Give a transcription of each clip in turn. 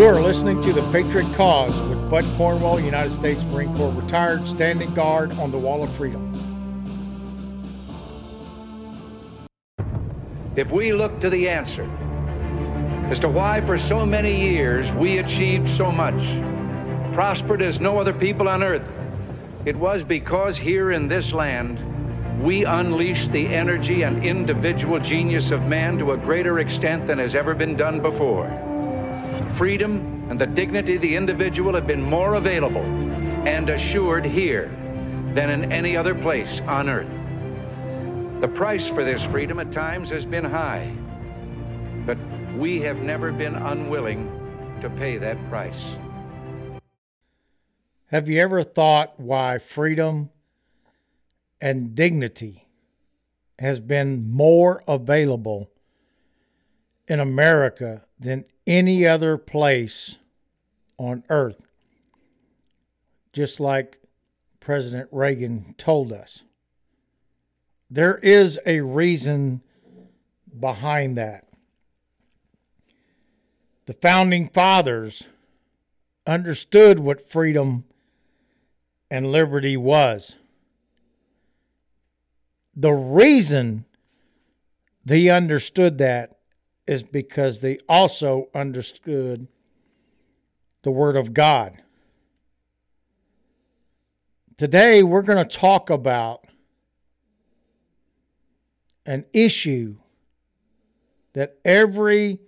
You're listening to The Patriot Cause with Bud Cornwell, United States Marine Corps retired, standing guard on the Wall of Freedom. If we look to the answer as to why for so many years we achieved so much, prospered as no other people on earth, it was because here in this land we unleashed the energy and individual genius of man to a greater extent than has ever been done before freedom and the dignity of the individual have been more available and assured here than in any other place on earth. The price for this freedom at times has been high, but we have never been unwilling to pay that price. Have you ever thought why freedom and dignity has been more available in America than any other place on earth, just like President Reagan told us. There is a reason behind that. The founding fathers understood what freedom and liberty was. The reason they understood that is because they also understood the Word of God. Today, we're going to talk about an issue that every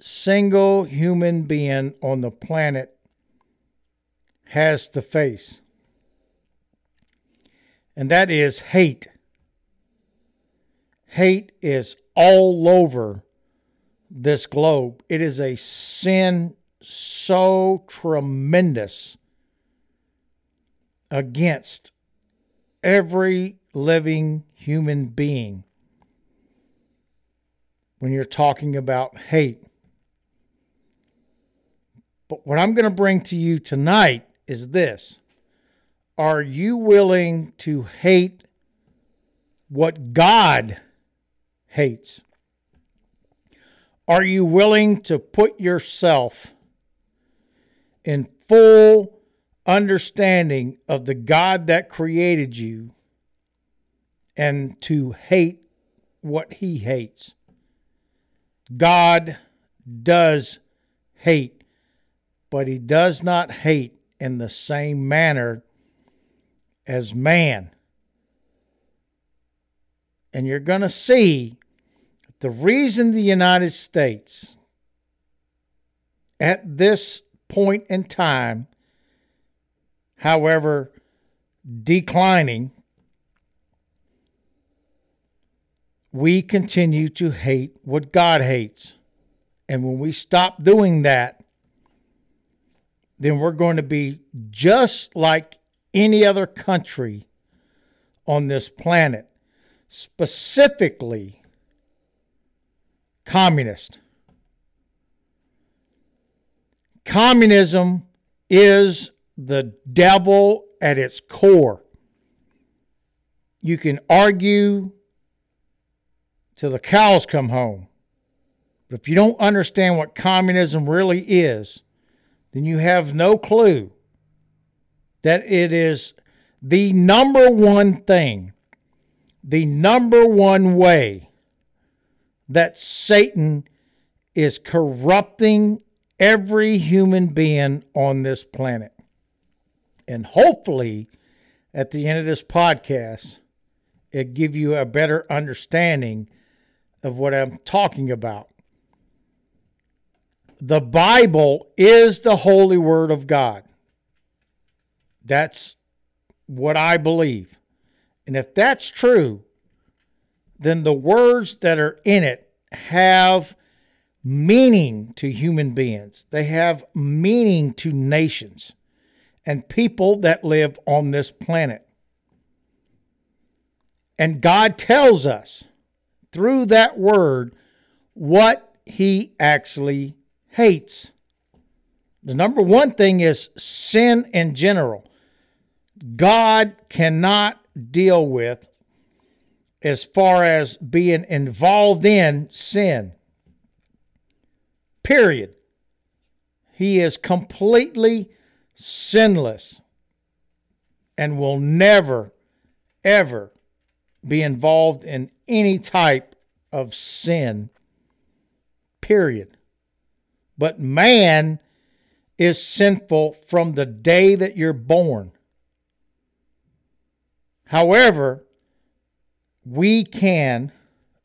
single human being on the planet has to face, and that is hate. Hate is all over this globe. It is a sin so tremendous against every living human being when you're talking about hate. But what I'm going to bring to you tonight is this Are you willing to hate what God hates? Are you willing to put yourself in full understanding of the God that created you and to hate what he hates? God does hate, but he does not hate in the same manner as man. And you're going to see the reason the United States, at this point in time, however, declining, we continue to hate what God hates. And when we stop doing that, then we're going to be just like any other country on this planet, specifically communist. Communism is the devil at its core. You can argue till the cows come home. But if you don't understand what communism really is, then you have no clue that it is the number one thing, the number one way that Satan is corrupting every human being on this planet. And hopefully, at the end of this podcast, it give you a better understanding of what I'm talking about. The Bible is the holy word of God. That's what I believe. And if that's true, then the words that are in it have meaning to human beings. They have meaning to nations and people that live on this planet. And God tells us through that word what he actually hates. The number one thing is sin in general. God cannot deal with as far as being involved in sin. Period. He is completely sinless and will never, ever be involved in any type of sin, period. But man is sinful from the day that you're born. However, we can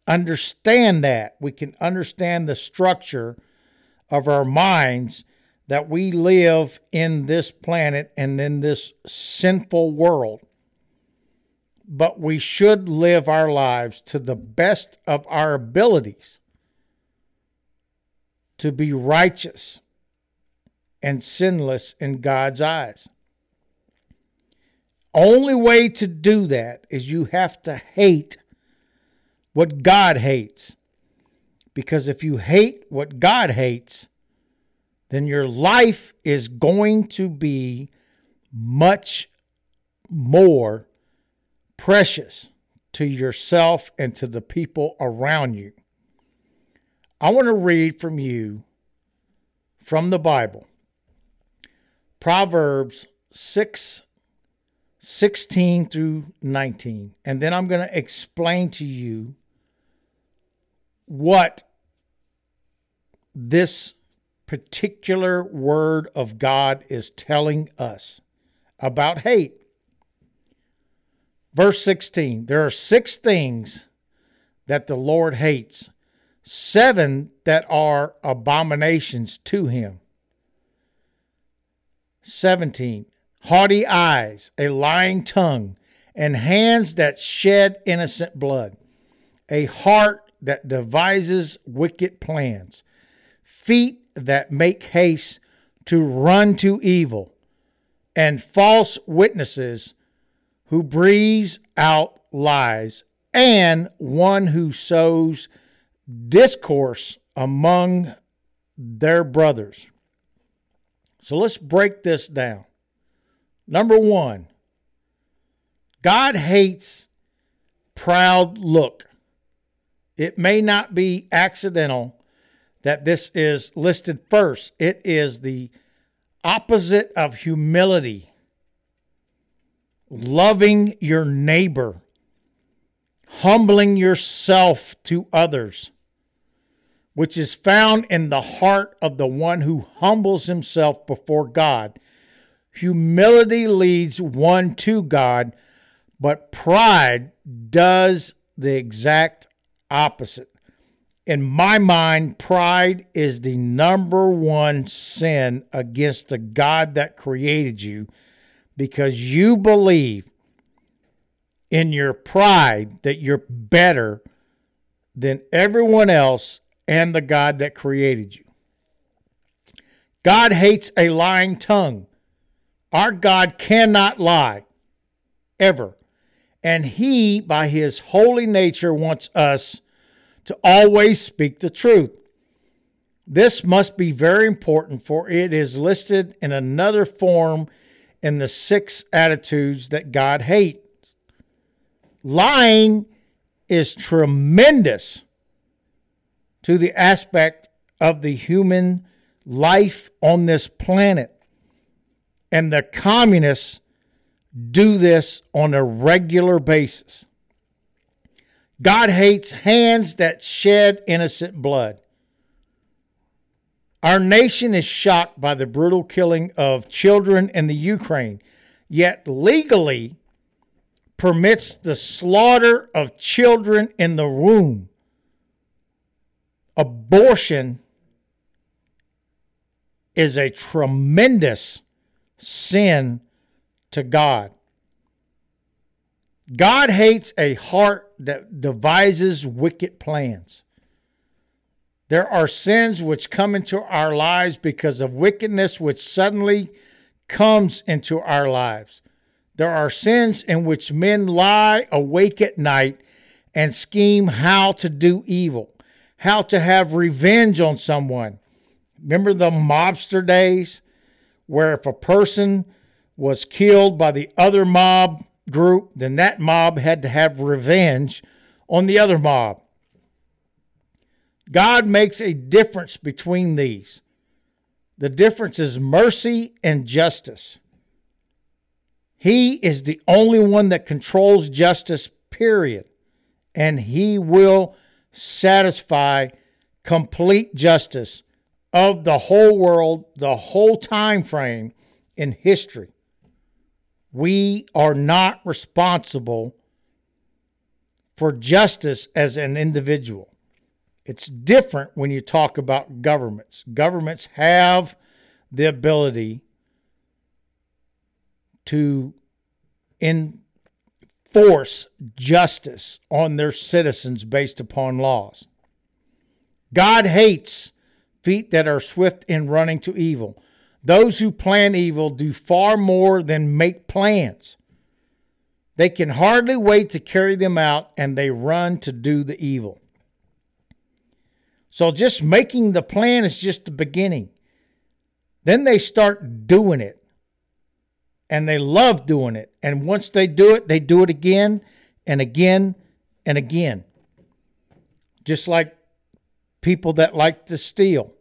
understand that. We can understand the structure of our minds that we live in this planet and in this sinful world. But we should live our lives to the best of our abilities to be righteous and sinless in God's eyes. Only way to do that is you have to hate what God hates. Because if you hate what God hates, then your life is going to be much more precious to yourself and to the people around you. I want to read from you from the Bible Proverbs 6 16 through 19. And then I'm going to explain to you what this particular word of God is telling us about hate. Verse 16 There are six things that the Lord hates, seven that are abominations to him. 17 haughty eyes, a lying tongue, and hands that shed innocent blood, a heart that devises wicked plans, feet that make haste to run to evil, and false witnesses who breathes out lies, and one who sows discourse among their brothers. So let's break this down. Number one, God hates proud look. It may not be accidental that this is listed first. It is the opposite of humility, loving your neighbor, humbling yourself to others, which is found in the heart of the one who humbles himself before God Humility leads one to God, but pride does the exact opposite. In my mind, pride is the number one sin against the God that created you because you believe in your pride that you're better than everyone else and the God that created you. God hates a lying tongue. Our God cannot lie, ever. And He, by His holy nature, wants us to always speak the truth. This must be very important, for it is listed in another form in the six attitudes that God hates. Lying is tremendous to the aspect of the human life on this planet. And the communists do this on a regular basis. God hates hands that shed innocent blood. Our nation is shocked by the brutal killing of children in the Ukraine, yet legally permits the slaughter of children in the womb. Abortion is a tremendous sin to God. God hates a heart that devises wicked plans. There are sins which come into our lives because of wickedness which suddenly comes into our lives. There are sins in which men lie awake at night and scheme how to do evil, how to have revenge on someone. Remember the mobster days? Where if a person was killed by the other mob group, then that mob had to have revenge on the other mob. God makes a difference between these. The difference is mercy and justice. He is the only one that controls justice, period. And he will satisfy complete justice of the whole world, the whole time frame in history. We are not responsible for justice as an individual. It's different when you talk about governments. Governments have the ability to enforce justice on their citizens based upon laws. God hates feet that are swift in running to evil. Those who plan evil do far more than make plans. They can hardly wait to carry them out and they run to do the evil. So just making the plan is just the beginning. Then they start doing it. And they love doing it. And once they do it, they do it again and again and again. Just like people that like to steal,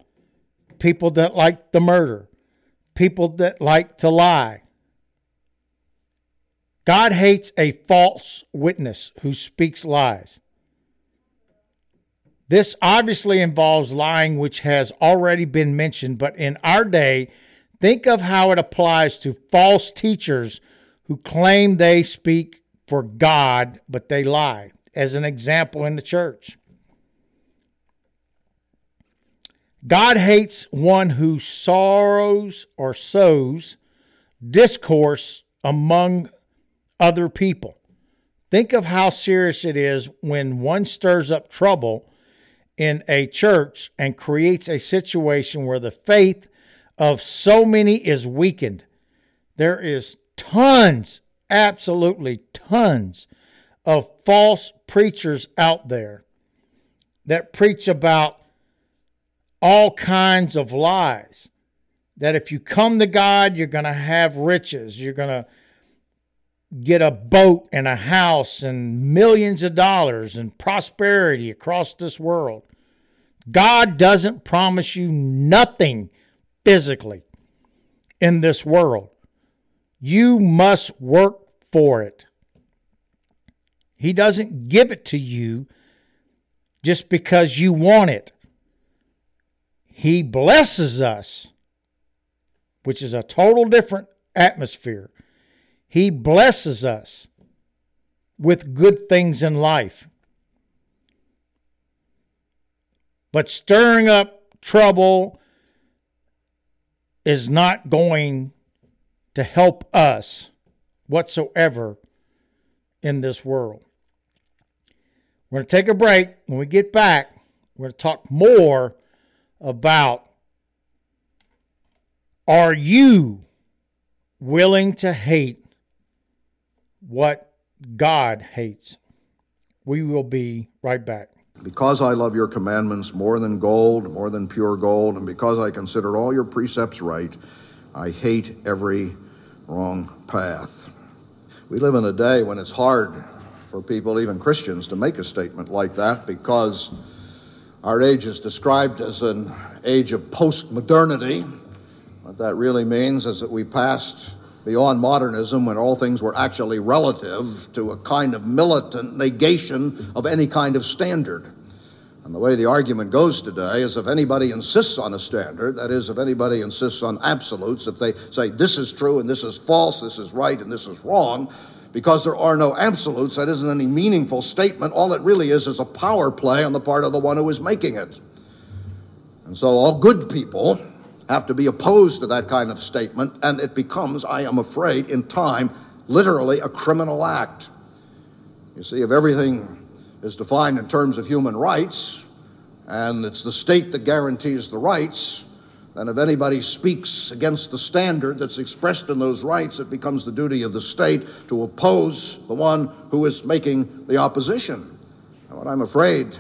people that like to murder, people that like to lie. God hates a false witness who speaks lies. This obviously involves lying, which has already been mentioned, but in our day, think of how it applies to false teachers who claim they speak for God, but they lie, as an example in the church. God hates one who sorrows or sows discourse among other people. Think of how serious it is when one stirs up trouble in a church and creates a situation where the faith of so many is weakened. There is tons, absolutely tons of false preachers out there that preach about all kinds of lies. That if you come to God, you're going to have riches. You're going to get a boat and a house and millions of dollars and prosperity across this world. God doesn't promise you nothing physically in this world. You must work for it. He doesn't give it to you just because you want it. He blesses us, which is a total different atmosphere. He blesses us with good things in life. But stirring up trouble is not going to help us whatsoever in this world. We're going to take a break. When we get back, we're going to talk more about are you willing to hate what God hates? We will be right back. Because I love your commandments more than gold, more than pure gold, and because I consider all your precepts right, I hate every wrong path. We live in a day when it's hard for people, even Christians, to make a statement like that because our age is described as an age of post-modernity. What that really means is that we passed beyond modernism when all things were actually relative to a kind of militant negation of any kind of standard. And the way the argument goes today is if anybody insists on a standard, that is, if anybody insists on absolutes, if they say this is true and this is false, this is right and this is wrong, because there are no absolutes, that isn't any meaningful statement. All it really is is a power play on the part of the one who is making it. And so all good people have to be opposed to that kind of statement, and it becomes, I am afraid, in time, literally a criminal act. You see, if everything is defined in terms of human rights, and it's the state that guarantees the rights, and if anybody speaks against the standard that's expressed in those rights, it becomes the duty of the state to oppose the one who is making the opposition. And what I'm afraid,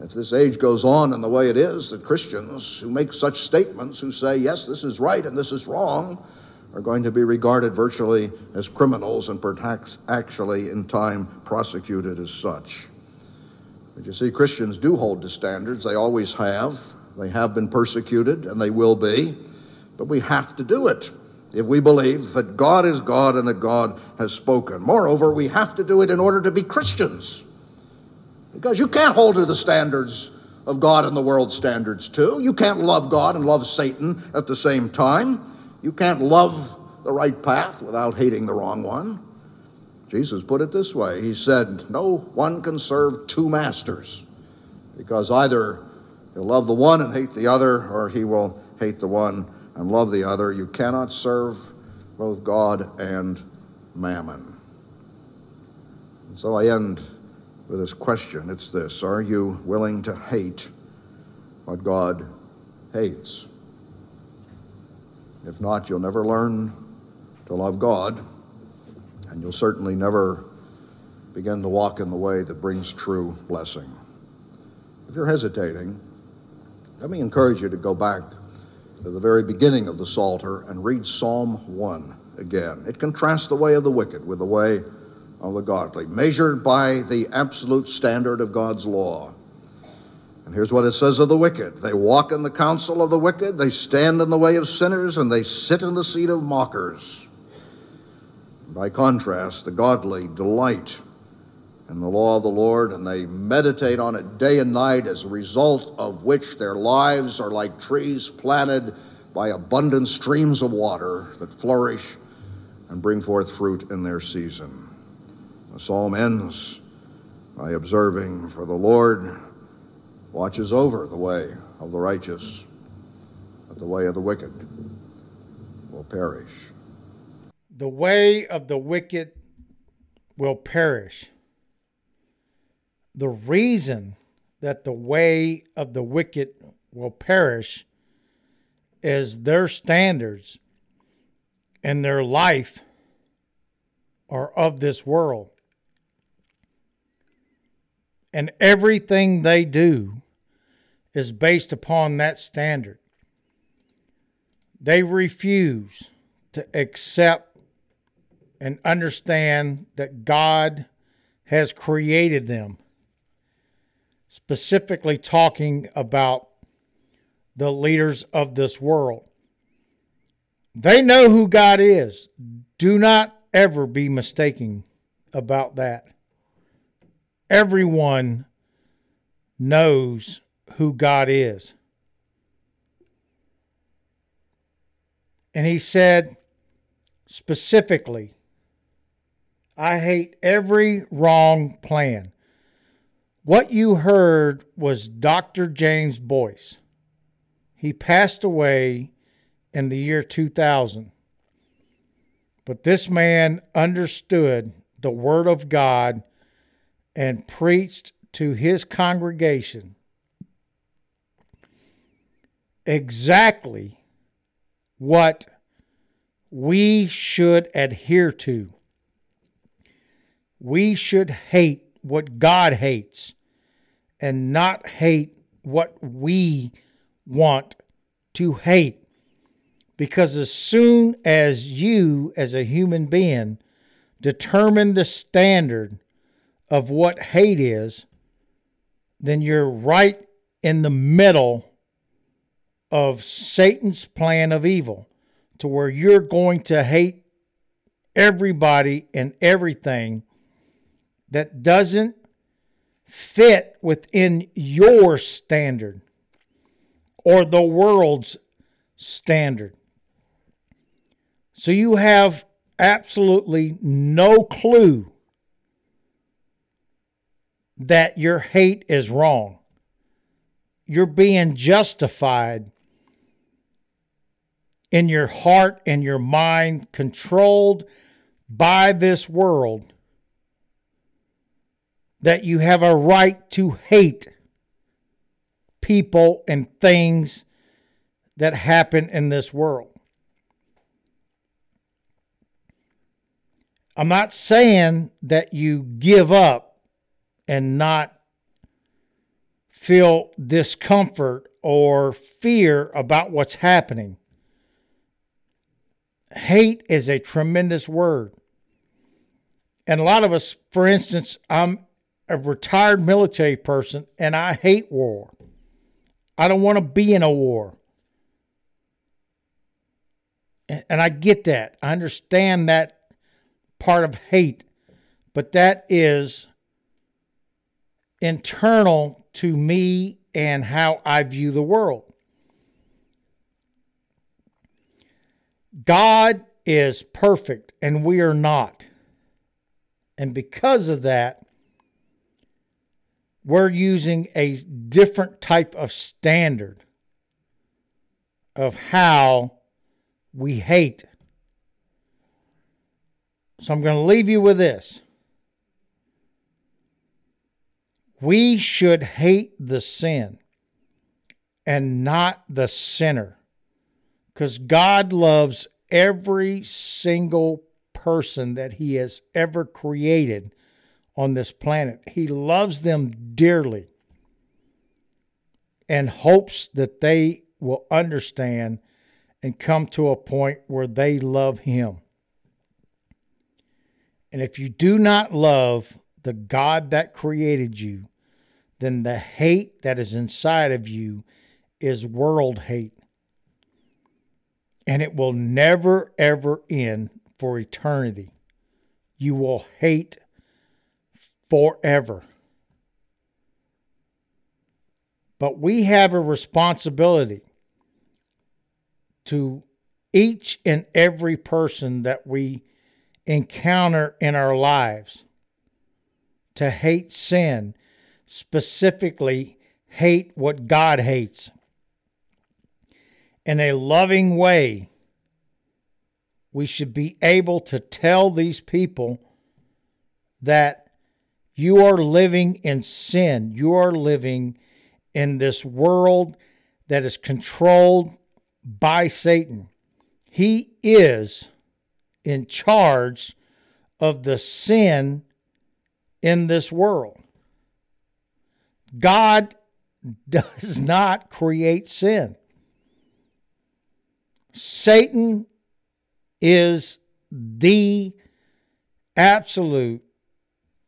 if this age goes on in the way it is, that Christians who make such statements, who say, yes, this is right and this is wrong, are going to be regarded virtually as criminals and perhaps actually in time prosecuted as such. But you see, Christians do hold to standards, they always have. They have been persecuted, and they will be. But we have to do it if we believe that God is God and that God has spoken. Moreover, we have to do it in order to be Christians. Because you can't hold to the standards of God and the world standards too. You can't love God and love Satan at the same time. You can't love the right path without hating the wrong one. Jesus put it this way He said, No one can serve two masters, because either he'll love the one and hate the other, or he will hate the one and love the other. You cannot serve both God and mammon. And so I end with this question it's this Are you willing to hate what God hates? If not, you'll never learn to love God, and you'll certainly never begin to walk in the way that brings true blessing. If you're hesitating, let me encourage you to go back to the very beginning of the Psalter and read Psalm 1 again. It contrasts the way of the wicked with the way of the godly, measured by the absolute standard of God's law. And here's what it says of the wicked they walk in the counsel of the wicked, they stand in the way of sinners, and they sit in the seat of mockers. By contrast, the godly delight in the law of the Lord, and they meditate on it day and night, as a result of which their lives are like trees planted by abundant streams of water that flourish and bring forth fruit in their season. The psalm ends by observing, For the Lord watches over the way of the righteous, but the way of the wicked will perish. The way of the wicked will perish. The reason that the way of the wicked will perish is their standards and their life are of this world. And everything they do is based upon that standard. They refuse to accept and understand that God has created them, specifically talking about the leaders of this world. They know who God is. Do not ever be mistaken about that. Everyone knows who God is. And he said specifically, I hate every wrong plan. What you heard was Dr. James Boice. He passed away in the year 2000. But this man understood the Word of God and preached to his congregation exactly what we should adhere to. We should hate what God hates and not hate what we want to hate. Because as soon as you, as a human being, determine the standard of what hate is, then you're right in the middle of Satan's plan of evil to where you're going to hate everybody and everything that doesn't fit within your standard or the world's standard. So you have absolutely no clue that your hate is wrong. You're being justified in your heart and your mind, controlled by this world, that you have a right to hate people and things that happen in this world. I'm not saying that you give up and not feel discomfort or fear about what's happening. Hate is a tremendous word. And a lot of us, for instance, I'm a retired military person and I hate war. I don't want to be in a war. And I get that. I understand that part of hate, but that is internal to me and how I view the world. God is perfect and we are not. And because of that, we're using a different type of standard of how we hate. So I'm going to leave you with this. We should hate the sin and not the sinner because God loves every single person that He has ever created on this planet. He loves them dearly and hopes that they will understand and come to a point where they love Him. And if you do not love the God that created you, then the hate that is inside of you is world hate. And it will never, ever end for eternity. You will hate forever. But we have a responsibility to each and every person that we encounter in our lives to hate sin, specifically, hate what God hates. In a loving way, we should be able to tell these people that you are living in sin. You are living in this world that is controlled by Satan. He is in charge of the sin in this world. God does not create sin. Satan is the absolute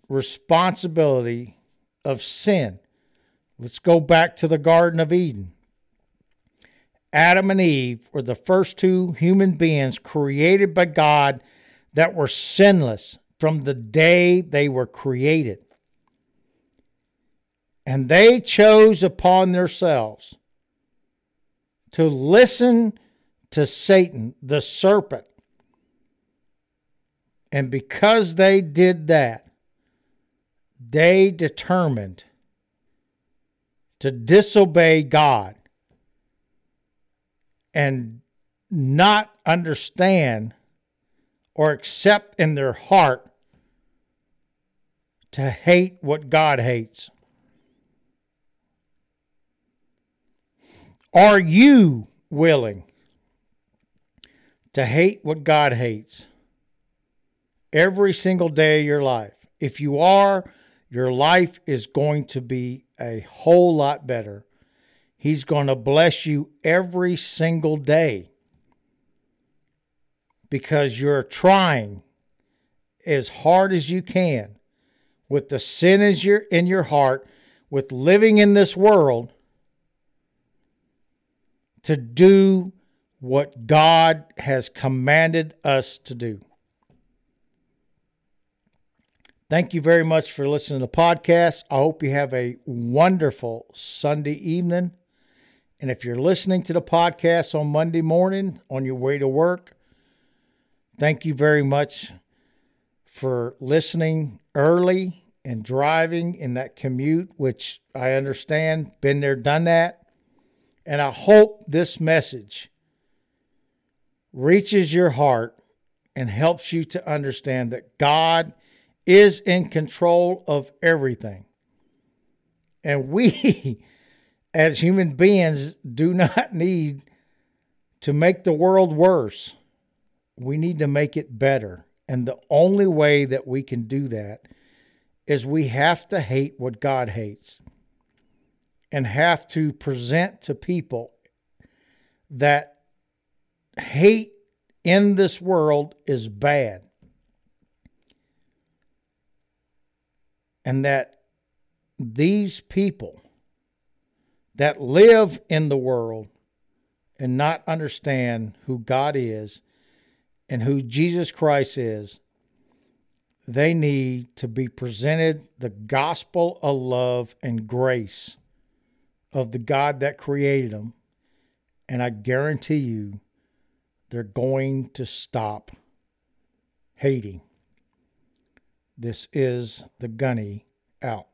responsibility of sin. Let's go back to the Garden of Eden. Adam and Eve were the first two human beings created by God that were sinless from the day they were created. And they chose upon themselves to listen to Satan, the serpent. And because they did that, they determined to disobey God and not understand or accept in their heart to hate what God hates? Are you willing to hate what God hates every single day of your life? If you are, your life is going to be a whole lot better He's going to bless you every single day because you're trying as hard as you can with the sin in your heart, with living in this world to do what God has commanded us to do. Thank you very much for listening to the podcast. I hope you have a wonderful Sunday evening. And if you're listening to the podcast on Monday morning on your way to work, thank you very much for listening early and driving in that commute, which I understand, been there, done that. And I hope this message reaches your heart and helps you to understand that God is in control of everything. And we as human beings, do not need to make the world worse. We need to make it better. And the only way that we can do that is we have to hate what God hates and have to present to people that hate in this world is bad. And that these people that live in the world and not understand who God is and who Jesus Christ is, they need to be presented the gospel of love and grace of the God that created them. And I guarantee you, they're going to stop hating. This is the Gunny out.